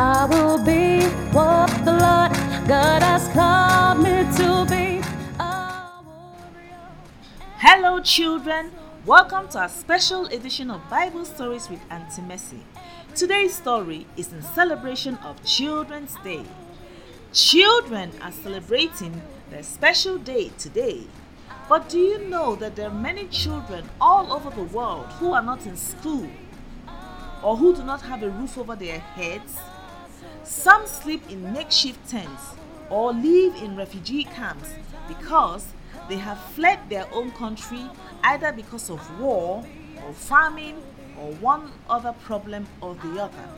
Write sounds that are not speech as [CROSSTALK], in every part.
I will be what the Lord God has called me to be. Hello, children. Welcome to our special edition of Bible Stories with Auntie Mercy. Today's story is in celebration of Children's Day. Children are celebrating their special day today. But do you know that there are many children all over the world who are not in school or who do not have a roof over their heads? Some sleep in makeshift tents or live in refugee camps because they have fled their own country either because of war or famine or one other problem or the other.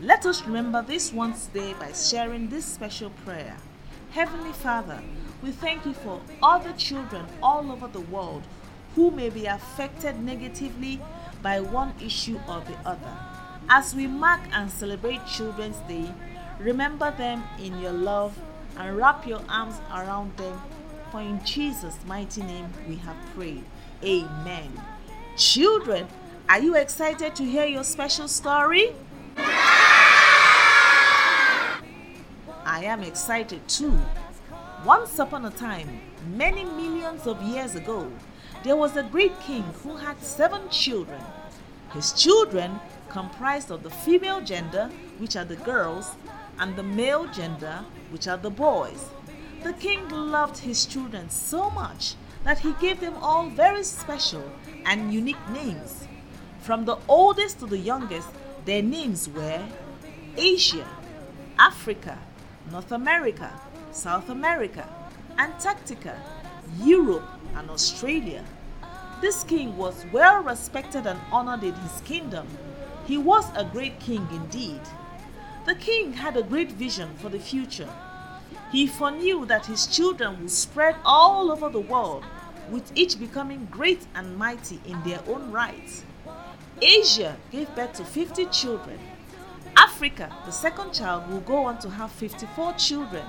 Let us remember this one today by sharing this special prayer. Heavenly Father, we thank you for all the children all over the world who may be affected negatively by one issue or the other. As we mark and celebrate Children's Day, remember them in your love and wrap your arms around them. For in Jesus' mighty name we have prayed. Amen. Children, are you excited to hear your special story? I am excited too. Once upon a time, many millions of years ago, there was a great king who had seven children. His children comprised of the female gender, which are the girls, and the male gender, which are the boys. The king loved his children so much that he gave them all very special and unique names. From the oldest to the youngest, their names were Asia, Africa, North America, South America, Antarctica, Europe, and Australia. This king was well respected and honored in his kingdom. He was a great king indeed. The king had a great vision for the future. He foreknew that his children would spread all over the world, with each becoming great and mighty in their own right. Asia gave birth to 50 children. Africa, the second child, will go on to have 54 children.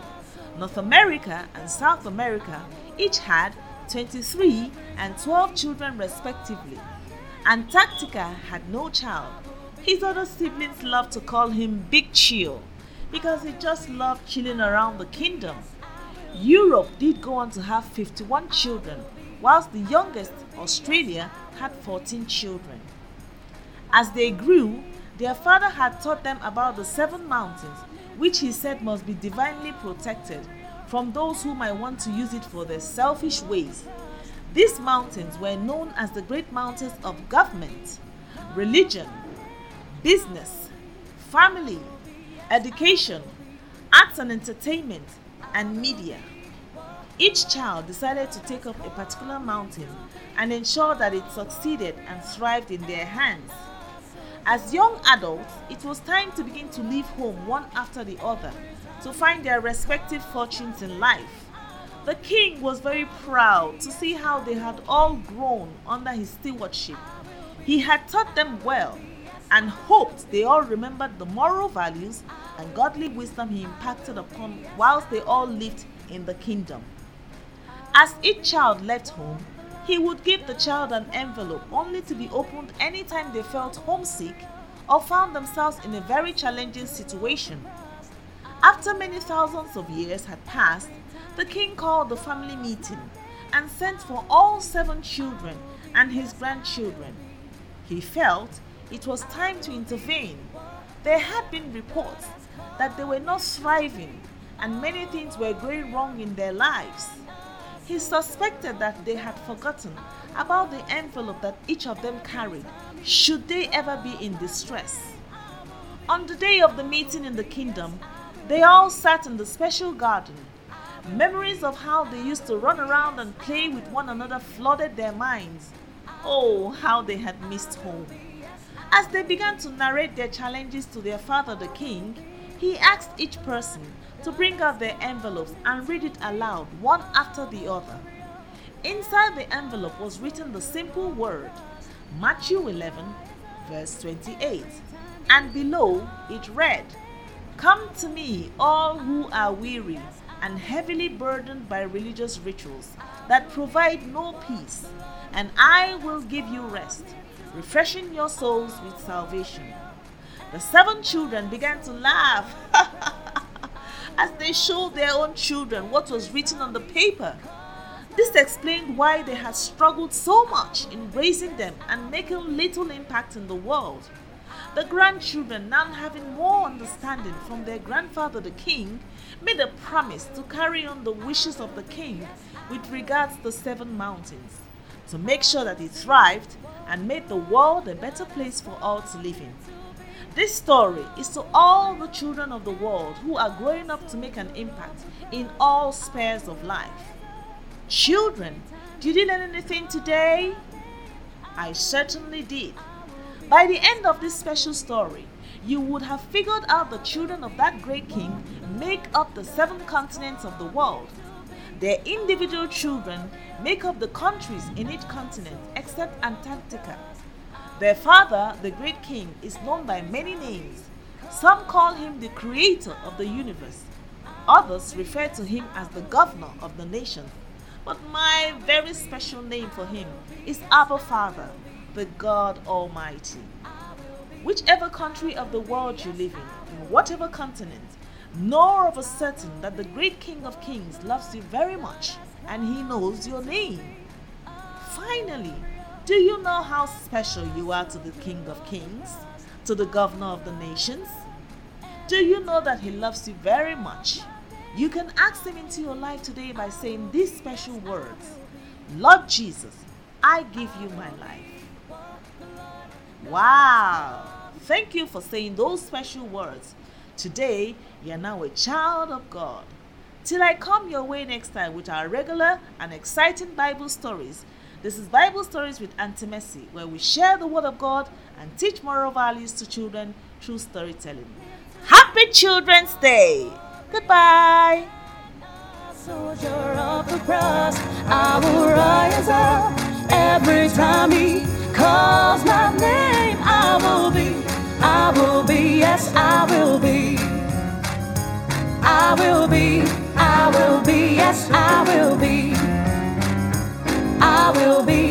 North America and South America each had 23 and 12 children respectively. Antarctica had no child. His other siblings loved to call him Big Chill because he just loved chilling around the kingdom. Europe did go on to have 51 children, whilst the youngest, Australia, had 14 children. As they grew, their father had taught them about the seven mountains, which he said must be divinely protected from those who might want to use it for their selfish ways. These mountains were known as the great mountains of government, religion, business, family, education, arts and entertainment, and media. Each child decided to take up a particular mountain and ensure that it succeeded and thrived in their hands. As young adults, it was time to begin to leave home one after the other to find their respective fortunes in life. The king was very proud to see how they had all grown under his stewardship. He had taught them well and hoped they all remembered the moral values and godly wisdom he impacted upon whilst they all lived in the kingdom. As each child left home, he would give the child an envelope only to be opened anytime they felt homesick or found themselves in a very challenging situation. After many thousands of years had passed, the king called the family meeting and sent for all seven children and his grandchildren. He felt it was time to intervene. There had been reports that they were not thriving and many things were going wrong in their lives. He suspected that they had forgotten about the envelope that each of them carried, should they ever be in distress. On the day of the meeting in the kingdom, they all sat in the special garden. Memories of how they used to run around and play with one another flooded their minds. Oh, how they had missed home. As they began to narrate their challenges to their father, the king, he asked each person to bring out their envelopes and read it aloud, one after the other. Inside the envelope was written the simple word Matthew 11, verse 28, and below it read, Come to me, all who are weary and heavily burdened by religious rituals that provide no peace, and I will give you rest, refreshing your souls with salvation. The seven children began to laugh [LAUGHS] as they showed their own children what was written on the paper. This explained why they had struggled so much in raising them and making little impact in the world. The grandchildren, now having more understanding from their grandfather the king, made a promise to carry on the wishes of the king with regards to the seven mountains, to make sure that he thrived and made the world a better place for all to live in. This story is to all the children of the world who are growing up to make an impact in all spheres of life. Children, did you learn anything today? I certainly did. By the end of this special story, you would have figured out the children of that great king make up the seven continents of the world. Their individual children make up the countries in each continent except Antarctica. Their father, the great king, is known by many names. Some call him the creator of the universe. Others refer to him as the governor of the nation. But my very special name for him is Abba Father, the God Almighty. Whichever country of the world you live in, in whatever continent, know of a certain that the great King of Kings loves you very much and he knows your name. Finally, do you know how special you are to the King of Kings, to the Governor of the nations? Do you know that He loves you very much? You can ask Him into your life today by saying these special words Lord Jesus, I give you my life. Wow! Thank you for saying those special words. Today, you are now a child of God. Till I come your way next time with our regular and exciting Bible stories this is Bible Stories with Auntie Mercy, where we share the Word of God and teach moral values to children through storytelling. Happy Children's Day! Goodbye! Soldier of the cross, I will rise up every time he calls my name, I will be, I will be, yes, I will be. I will be, I will be, yes, I will be. I will be.